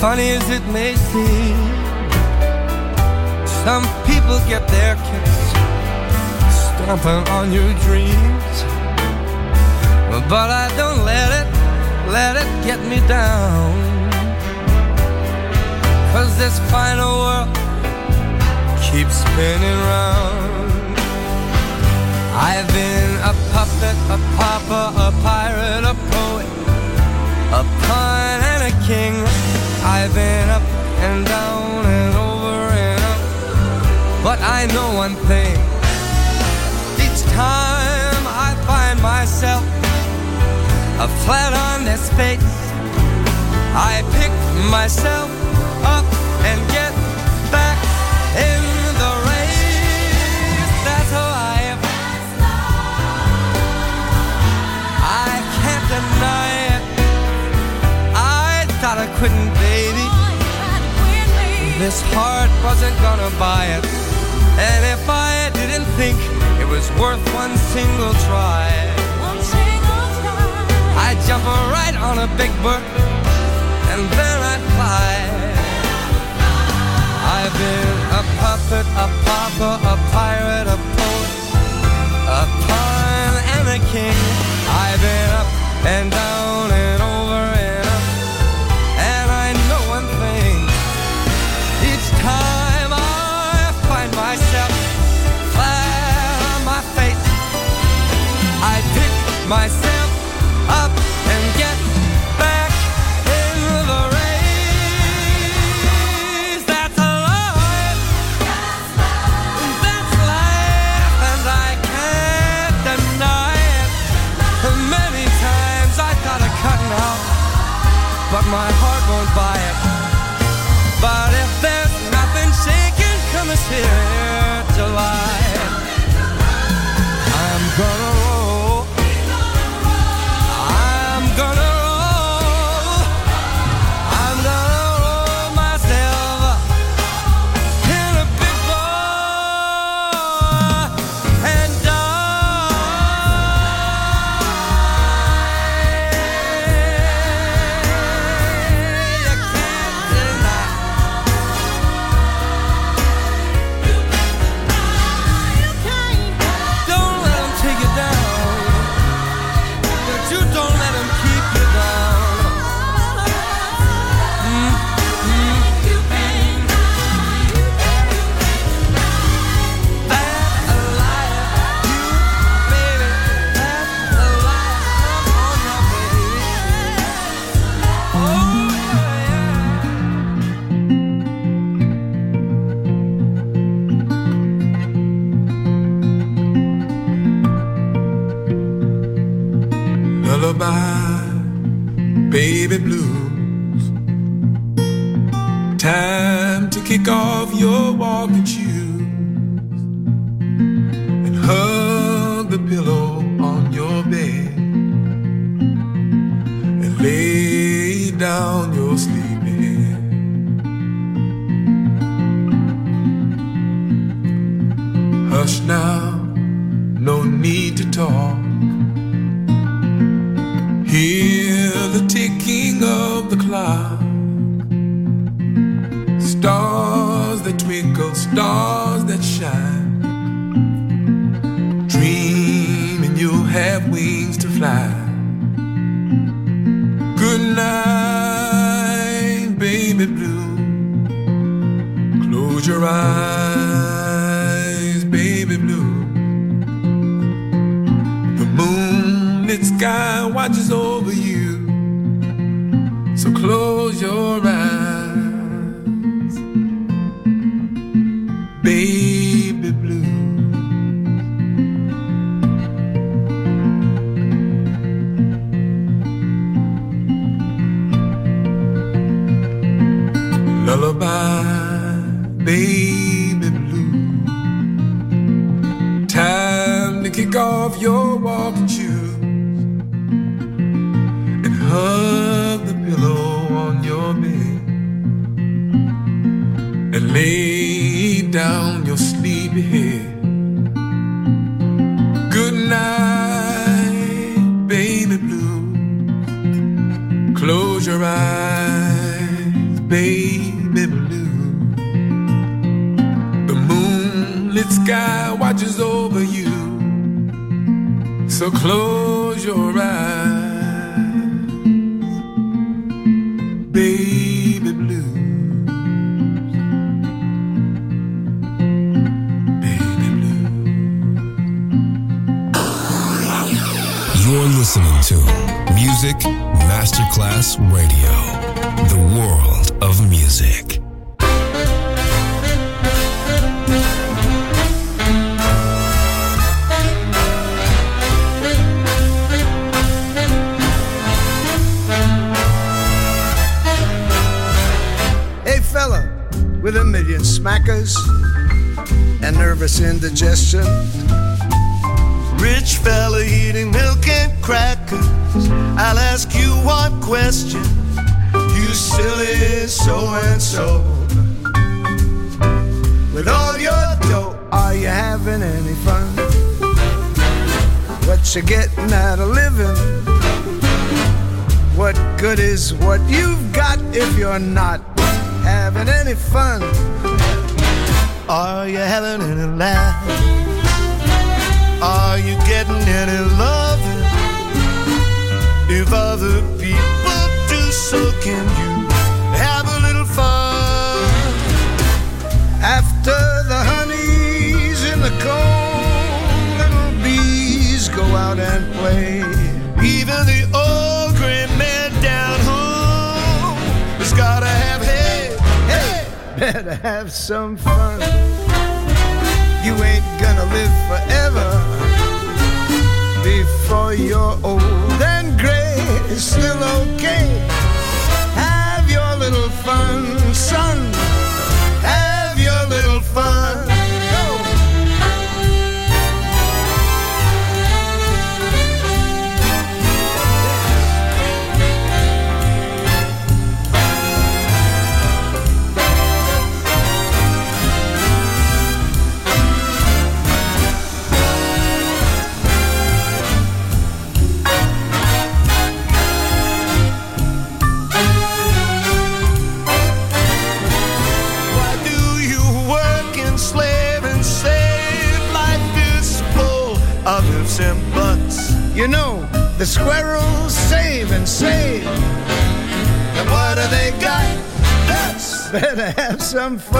Funny as it may seem, some people get their kicks stomping on your dreams. But I don't let it, let it get me down. Cause this final world keeps spinning round. I've been a puppet, a pauper, a pirate, a poet, a pun, and a king. I've been up and down and over and up. But I know one thing. Each time I find myself a flat on this face, I pick myself couldn't, baby. This heart wasn't gonna buy it. And if I didn't think it was worth one single try, I'd jump right on a big bird and then I'd fly. I've been a puppet, a pauper, a pirate, a poet, a pawn and a king. I've been up and down and over myself Hush now, no need to talk. Hear the ticking of the clock. Stars that twinkle, stars that shine. Dreaming you'll have wings to fly. Good night, baby blue. Close your eyes, sky watches over you. So close your eyes, You're listening to Music Masterclass Radio, the world of music. Hey, fella, with a million smackers and nervous indigestion. Rich fella eating milk and crackers. I'll ask you one question. You silly so and so. With all your dough, are you having any fun? What you getting out of living? What good is what you've got if you're not having any fun? Are you having any laugh? Are you getting any love? If other people do, so can you have a little fun. After the honey's in the comb, little bees go out and play. Even the old gray man down home has gotta have hay. Hey, better have some fun. You ain't gonna live forever before you're old and gray. It's still okay. Have your little fun, Better have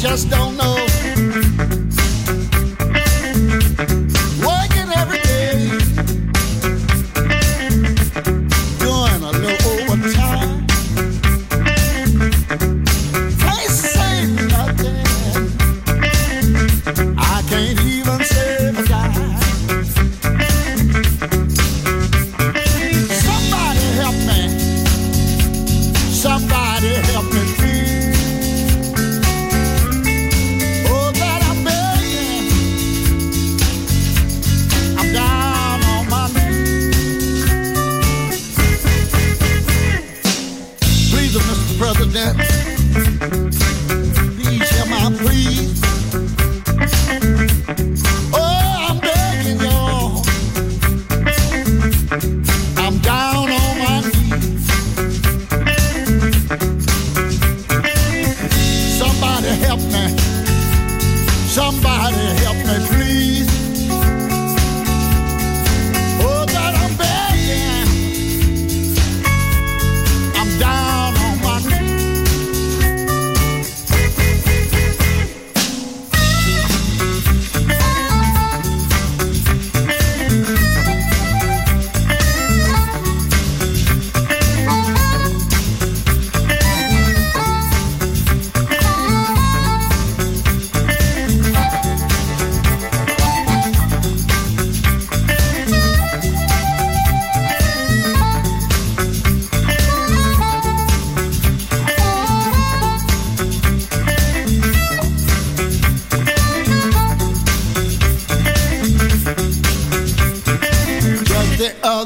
just don't know.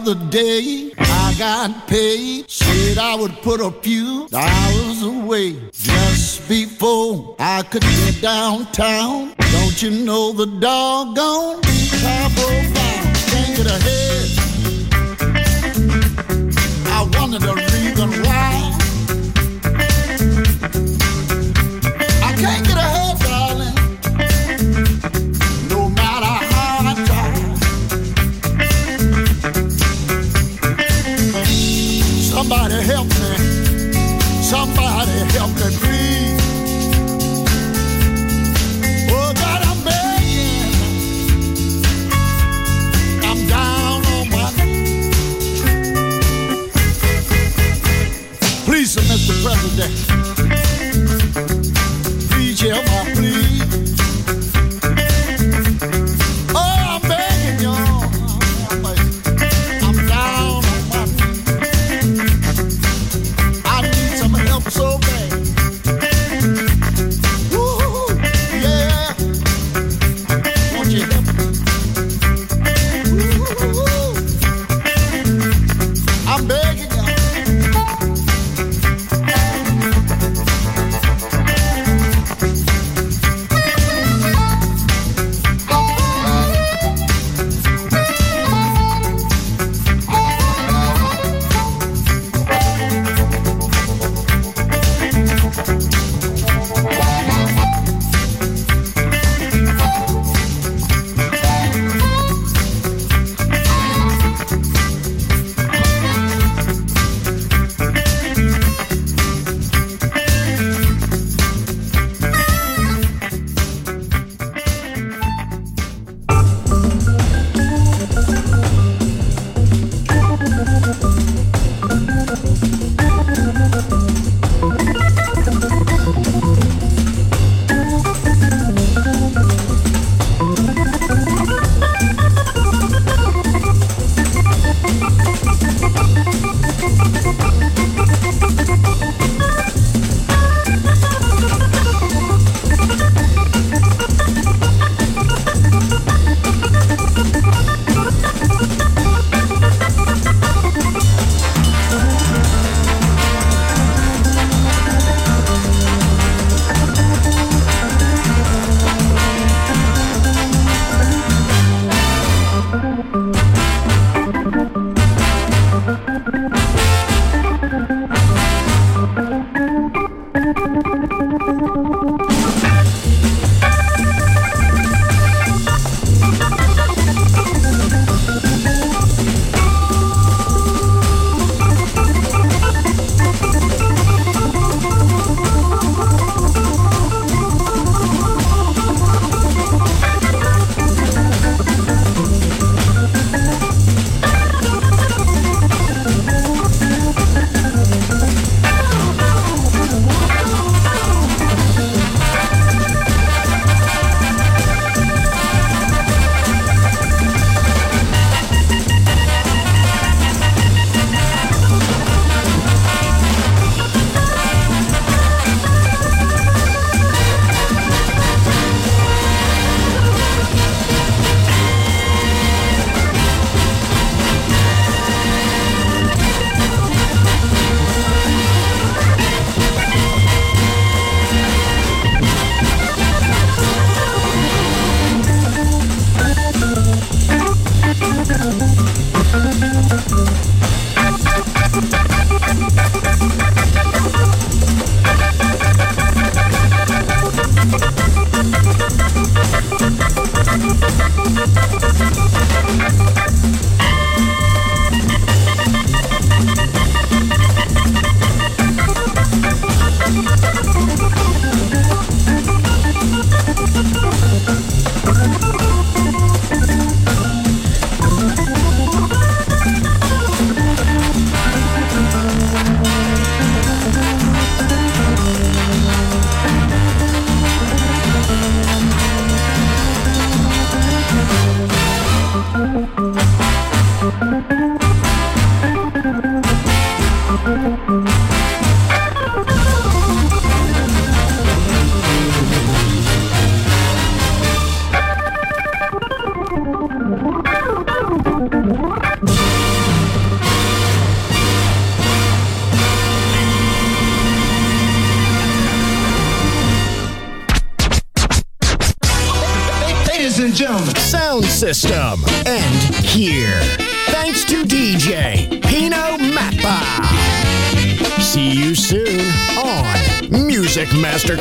I got paid. Said I would put a few dollars away just before I could get downtown. Don't you know the doggone travel bound can't get ahead? Somebody help me,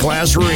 Masterclass Radio.